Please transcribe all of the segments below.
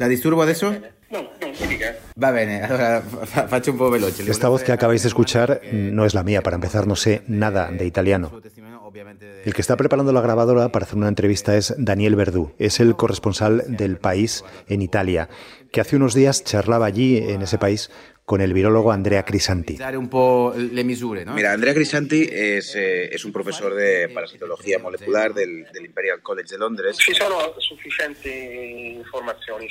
La disturbo adesso? No, no, dica. Va bene, allora fa- faccio un po' veloce. Esta voz que acabáis de escuchar no es la mía, para empezar no sé nada de italiano. El que está preparando la grabadora para hacer una entrevista es Daniel Verdú, es el corresponsal del país en Italia, que hace unos días charlaba allí, en ese país, con el virólogo Andrea Crisanti. Dare un po' le misure, no? Mira, Andrea Crisanti es, eh, es un profesor de parasitología molecular del, del Imperial College de Londres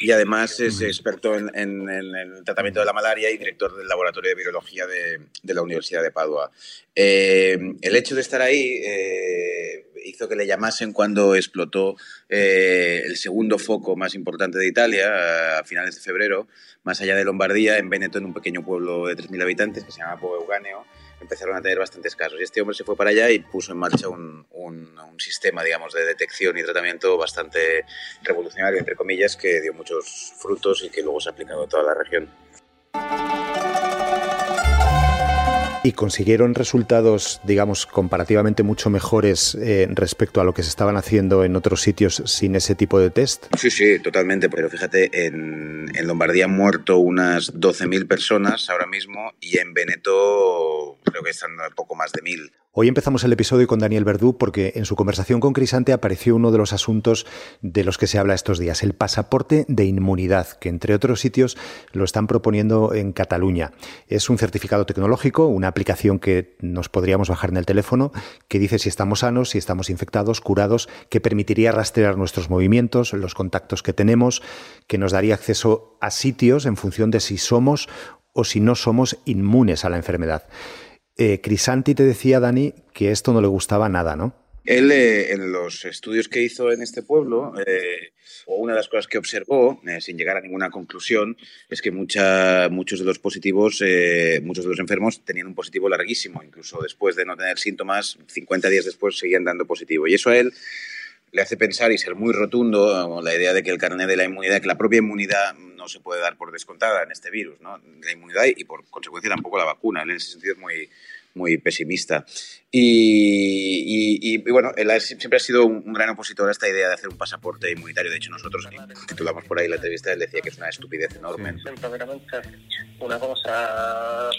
y además es experto en, en- en el tratamiento de la malaria y director del laboratorio de virología de, de la Universidad de Padua. Eh, el hecho de estar ahí eh, hizo que le llamasen cuando explotó eh, el segundo foco más importante de Italia eh, a finales de febrero, más allá de Lombardía, en Veneto, en un pequeño pueblo de 3.000 habitantes que se llama Po Euganeo, empezaron a tener bastantes casos. Y este hombre se fue para allá y puso en marcha un, un- un sistema, digamos, de detección y tratamiento bastante revolucionario, entre comillas, que dio muchos frutos y que luego se ha aplicado a toda la región. Y consiguieron resultados, digamos, comparativamente mucho mejores eh, respecto a lo que se estaban haciendo en otros sitios sin ese tipo de test. Sí, sí, totalmente. Pero fíjate, en, en Lombardía han muerto unas 12.000 personas ahora mismo y en Veneto creo que están a poco más de 1.000. Hoy empezamos el episodio con Daniel Verdú porque en su conversación con Crisante apareció uno de los asuntos de los que se habla estos días, el pasaporte de inmunidad, que entre otros sitios lo están proponiendo en Cataluña. Es un certificado tecnológico, una aplicación que nos podríamos bajar en el teléfono, que dice si estamos sanos, si estamos infectados, curados, que permitiría rastrear nuestros movimientos, los contactos que tenemos, que nos daría acceso a sitios en función de si somos o si no somos inmunes a la enfermedad. Eh, Crisanti te decía, Dani, que esto no le gustaba nada, ¿no? Él, eh, en los estudios que hizo en este pueblo, eh, o una de las cosas que observó, eh, sin llegar a ninguna conclusión, es que mucha- muchos de los positivos, eh, muchos de los enfermos tenían un positivo larguísimo. Incluso después de no tener síntomas, 50 días después seguían dando positivo. Y eso a él le hace pensar y ser muy rotundo la idea de que el carnet de la inmunidad, que la propia inmunidad no se puede dar por descontada en este virus, ¿no? La inmunidad y por consecuencia tampoco la vacuna. En ese sentido es muy, muy pesimista. Y, y- y, bueno, él siempre ha sido un, un gran opositor a esta idea de hacer un pasaporte inmunitario. De hecho, nosotros titulamos por ahí la entrevista, él decía que es una estupidez enorme. Una cosa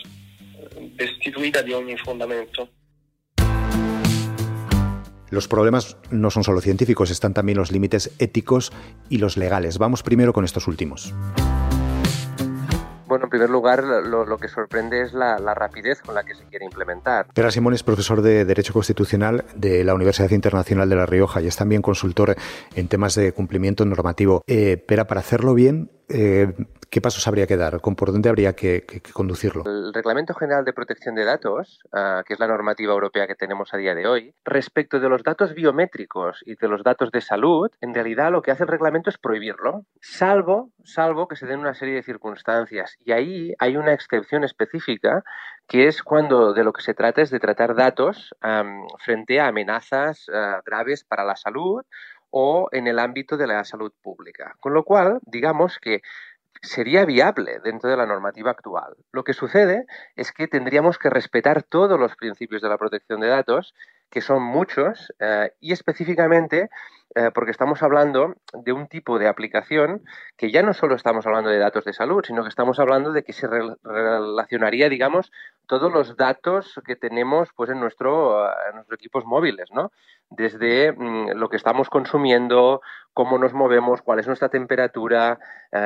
destituita di ogni fondamento. Los problemas no son solo científicos, están también los límites éticos y los legales. Vamos primero con estos últimos. Bueno, en primer lugar, lo, que sorprende es la, la rapidez con la que se quiere implementar. Pera Simón es profesor de Derecho Constitucional de la Universidad Internacional de La Rioja y es también consultor en temas de cumplimiento normativo. Eh, Pera, para hacerlo bien, eh, ¿qué pasos habría que dar? ¿Con ¿Por dónde habría que, conducirlo? El Reglamento General de Protección de Datos, ah, que es la normativa europea que tenemos a día de hoy, respecto de los datos biométricos y de los datos de salud, en realidad lo que hace el reglamento es prohibirlo, salvo, salvo que se den una serie de circunstancias. Y ahí hay una excepción específica que es cuando de lo que se trata es de tratar datos frente a amenazas ah, graves para la salud o en el ámbito de la salud pública. Con lo cual, digamos que sería viable dentro de la normativa actual. Lo que sucede es que tendríamos que respetar todos los principios de la protección de datos, que son muchos, eh, y específicamente eh, porque estamos hablando de un tipo de aplicación que ya no solo estamos hablando de datos de salud, sino que estamos hablando de que se re- relacionaría, digamos, todos los datos que tenemos pues, en, nuestro, eh, en nuestros equipos móviles, ¿no? Desde mm, lo que estamos consumiendo, cómo nos movemos, cuál es nuestra temperatura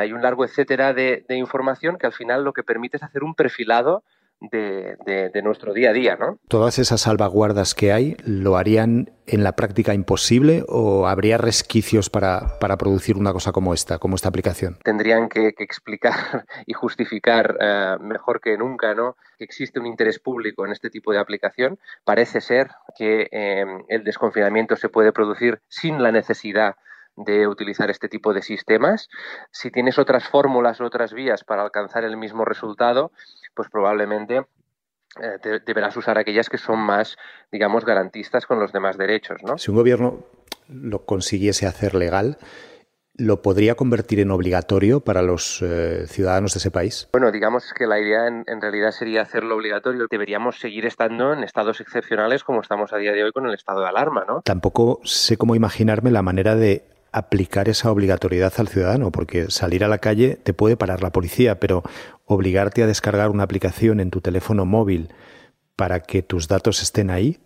y un largo etcétera de información que al final lo que permite es hacer un perfilado de, de- de nuestro día a día, ¿no? ¿Todas esas salvaguardas que hay lo harían en la práctica imposible o habría resquicios para, para producir una cosa como esta, como esta aplicación? tendrían que, que explicar y justificar eh, mejor que nunca ¿no? que existe un interés público en este tipo de aplicación. Parece ser que eh, el desconfinamiento se puede producir sin la necesidad de utilizar este tipo de sistemas. Si tienes otras fórmulas otras vías para alcanzar el mismo resultado, pues probablemente eh, deberás usar aquellas que son más, digamos, garantistas con los demás derechos, ¿no? Si un gobierno lo consiguiese hacer legal, ¿lo podría convertir en obligatorio para los eh, ciudadanos de ese país? Bueno, digamos que la idea en, en realidad sería hacerlo obligatorio. Deberíamos seguir estando en estados excepcionales como estamos a día de hoy con el estado de alarma, ¿no? Tampoco sé cómo imaginarme la manera de aplicar esa obligatoriedad al ciudadano, porque salir a la calle te puede parar la policía, pero obligarte a descargar una aplicación en tu teléfono móvil para que tus datos estén ahí,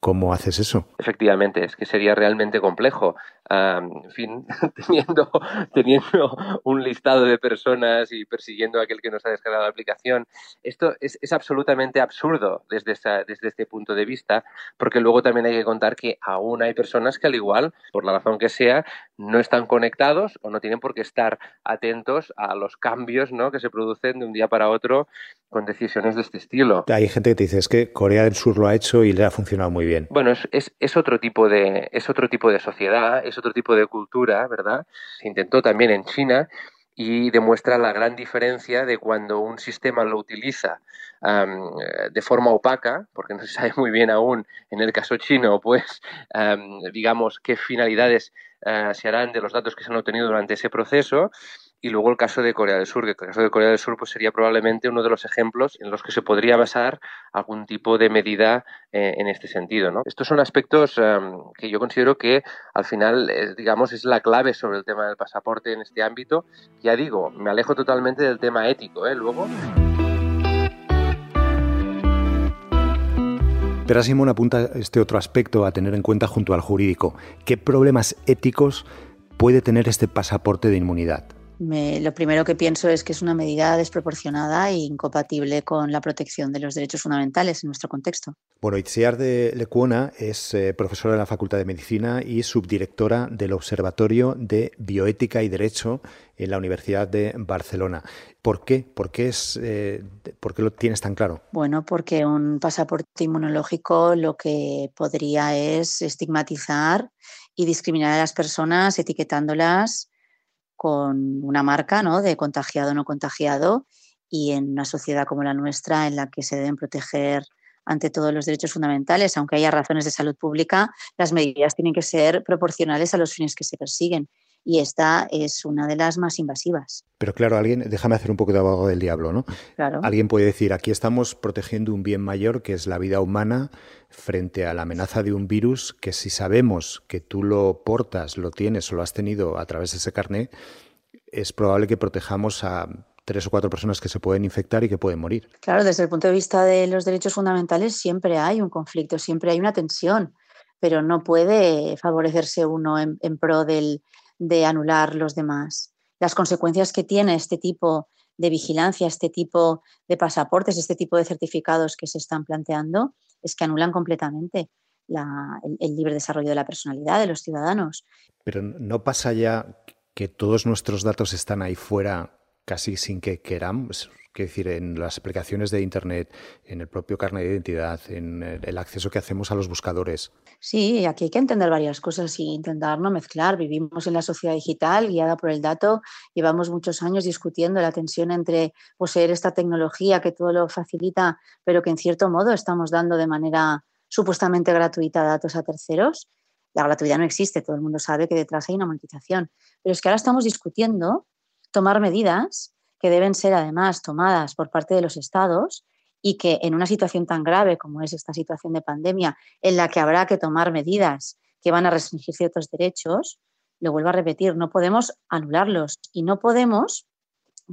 ¿Cómo haces eso? Efectivamente, es que sería realmente complejo. En fin, teniendo, teniendo un listado de personas y persiguiendo a aquel que nos ha descargado la aplicación. Esto es, absolutamente absurdo desde, desde este punto de vista, porque luego también hay que contar que aún hay personas que al igual, por la razón que sea, no están conectados o no tienen por qué estar atentos a los cambios ¿no? que se producen de un día para otro con decisiones de este estilo. Hay gente que te dice es que Corea del Sur lo ha hecho y le ha funcionado muy bien. Bueno, es, es, otro tipo de, es otro tipo de sociedad, es otro tipo de cultura, ¿verdad? Se intentó también en China y demuestra la gran diferencia de cuando un sistema lo utiliza de forma opaca, porque no se sabe muy bien aún en el caso chino, pues, digamos, qué finalidades uh, se harán de los datos que se han obtenido durante ese proceso, y luego el caso de Corea del Sur, que el caso de Corea del Sur pues, sería probablemente uno de los ejemplos en los que se podría basar algún tipo de medida eh, en este sentido. ¿no? Estos son aspectos em, que yo considero que al final, digamos, es la clave sobre el tema del pasaporte en este ámbito. Ya digo, me alejo totalmente del tema ético. ¿eh? Luego. Pero Simón apunta este otro aspecto a tener en cuenta junto al jurídico. ¿Qué problemas éticos puede tener este pasaporte de inmunidad? Lo primero que pienso es que es una medida desproporcionada e incompatible con la protección de los derechos fundamentales en nuestro contexto. Bueno, Itziar de Lecuona es eh, profesora de la Facultad de Medicina y subdirectora del Observatorio de Bioética y Derecho en la Universidad de Barcelona. ¿Por qué? ¿Por qué, es, eh, ¿Por qué lo tienes tan claro? Bueno, porque un pasaporte inmunológico lo que podría es estigmatizar y discriminar a las personas etiquetándolas con una marca ¿no? de contagiado o no contagiado y en una sociedad como la nuestra en la que se deben proteger ante todos los derechos fundamentales, aunque haya razones de salud pública, las medidas tienen que ser proporcionales a los fines que se persiguen y esta es una de las más invasivas. Pero claro, alguien, déjame hacer un poco de abogado del diablo, ¿no? Claro. Alguien puede decir, aquí estamos protegiendo un bien mayor que es la vida humana frente a la amenaza de un virus que si sabemos que tú lo portas, lo tienes o lo has tenido a través de ese carné, es probable que protejamos a tres o cuatro personas que se pueden infectar y que pueden morir. Claro, desde el punto de vista de los derechos fundamentales siempre hay un conflicto, siempre hay una tensión, pero no puede favorecerse uno en pro del, de anular los demás. Las consecuencias que tiene este tipo de vigilancia, este tipo de pasaportes, este tipo de certificados que se están planteando, es que anulan completamente el, libre desarrollo de la personalidad de los ciudadanos. Pero no pasa ya que todos nuestros datos están ahí fuera casi sin que queramos, que decir, en las aplicaciones de Internet, en el propio carnet de identidad, en el acceso que hacemos a los buscadores. Sí, aquí hay que entender varias cosas y intentar no mezclar. Vivimos en la sociedad digital guiada por el dato. Llevamos muchos años discutiendo la tensión entre poseer esta tecnología que todo lo facilita, pero que en cierto modo estamos dando de manera supuestamente gratuita datos a terceros. La gratuidad no existe, todo el mundo sabe que detrás hay una monetización. Pero es que ahora estamos discutiendo tomar medidas que deben ser además tomadas por parte de los estados y que en una situación tan grave como es esta situación de pandemia, en la que habrá que tomar medidas que van a restringir ciertos derechos, lo vuelvo a repetir, no podemos anularlos y no podemos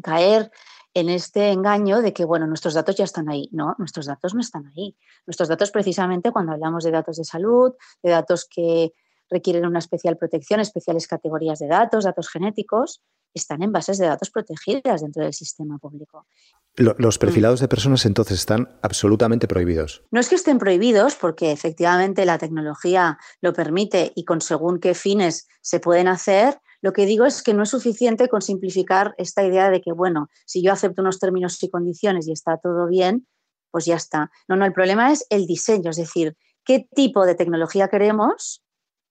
caer en este engaño de que, bueno, nuestros datos ya están ahí. No, nuestros datos no están ahí. Nuestros datos, precisamente, cuando hablamos de datos de salud, de datos que requieren una especial protección, especiales categorías de datos, datos genéticos, están en bases de datos protegidas dentro del sistema público. Los perfilados de personas entonces están absolutamente prohibidos. No es que estén prohibidos porque efectivamente la tecnología lo permite y con según qué fines se pueden hacer. Lo que digo es que no es suficiente con simplificar esta idea de que, bueno, si yo acepto unos términos y condiciones y está todo bien, pues ya está. No, no, el problema es el diseño, es decir, qué tipo de tecnología queremos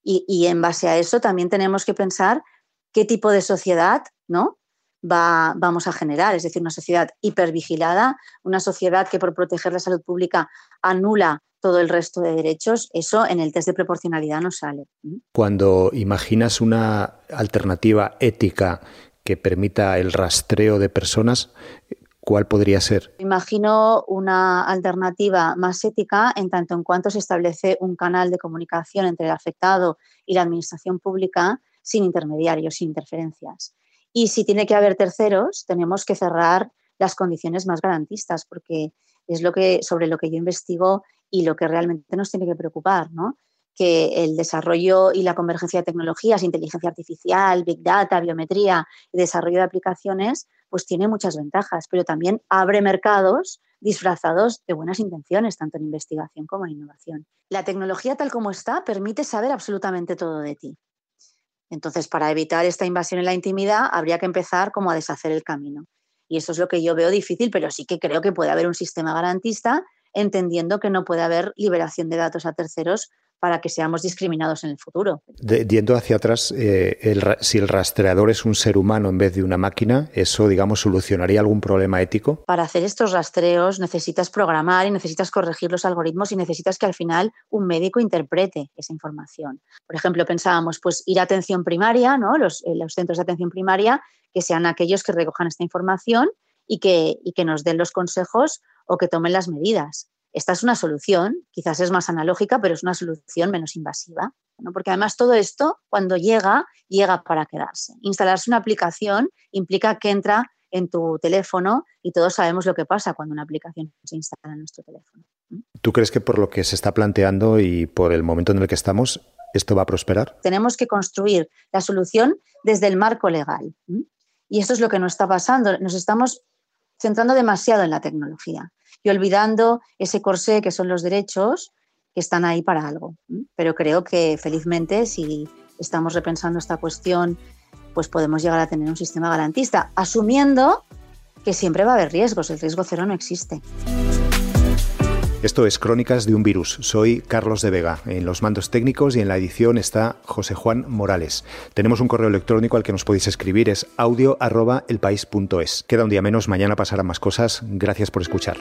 y, y en base a eso también tenemos que pensar qué tipo de sociedad ¿no? Va, vamos a generar, es decir, una sociedad hipervigilada, una sociedad que por proteger la salud pública anula todo el resto de derechos, eso en el test de proporcionalidad no sale. Cuando imaginas una alternativa ética que permita el rastreo de personas, ¿cuál podría ser? Imagino una alternativa más ética en tanto en cuanto se establece un canal de comunicación entre el afectado y la administración pública sin intermediarios, sin interferencias. Y si tiene que haber terceros, tenemos que cerrar las condiciones más garantistas, porque es lo que, sobre lo que yo investigo y lo que realmente nos tiene que preocupar, ¿no? que el desarrollo y la convergencia de tecnologías, inteligencia artificial, big data, biometría y desarrollo de aplicaciones, pues tiene muchas ventajas, pero también abre mercados disfrazados de buenas intenciones, tanto en investigación como en innovación. La tecnología tal como está permite saber absolutamente todo de ti. Entonces, para evitar esta invasión en la intimidad, habría que empezar como a deshacer el camino. Y eso es lo que yo veo difícil, pero sí que creo que puede haber un sistema garantista, entendiendo que no puede haber liberación de datos a terceros para que seamos discriminados en el futuro. yendo hacia atrás, eh, si el rastreador es un ser humano en vez de una máquina, ¿eso, digamos, solucionaría algún problema ético? Para hacer estos rastreos necesitas programar y necesitas corregir los algoritmos y necesitas que al final un médico interprete esa información. Por ejemplo, pensábamos, pues ir a atención primaria, ¿no? los, eh, los centros de atención primaria, que sean aquellos que recojan esta información y que, y que nos den los consejos o que tomen las medidas esta es una solución, quizás es más analógica, pero es una solución menos invasiva. Porque además todo esto, cuando llega, llega para quedarse. Instalarse una aplicación implica que entra en tu teléfono y todos sabemos lo que pasa cuando una aplicación se instala en nuestro teléfono. ¿Tú crees que por lo que se está planteando y por el momento en el que estamos, esto va a prosperar? Tenemos que construir la solución desde el marco legal. Y esto es lo que nos está pasando. Nos estamos centrando demasiado en la tecnología y olvidando ese corsé que son los derechos que están ahí para algo. Pero creo que felizmente si estamos repensando esta cuestión, pues podemos llegar a tener un sistema garantista, asumiendo que siempre va a haber riesgos, el riesgo cero no existe. Esto es Crónicas de un Virus. Soy Carlos de Vega. En los mandos técnicos y en la edición está José Juan Morales. Tenemos un correo electrónico al que nos podéis escribir, es audio.elpaís.es. Queda un día menos, mañana pasarán más cosas. Gracias por escuchar.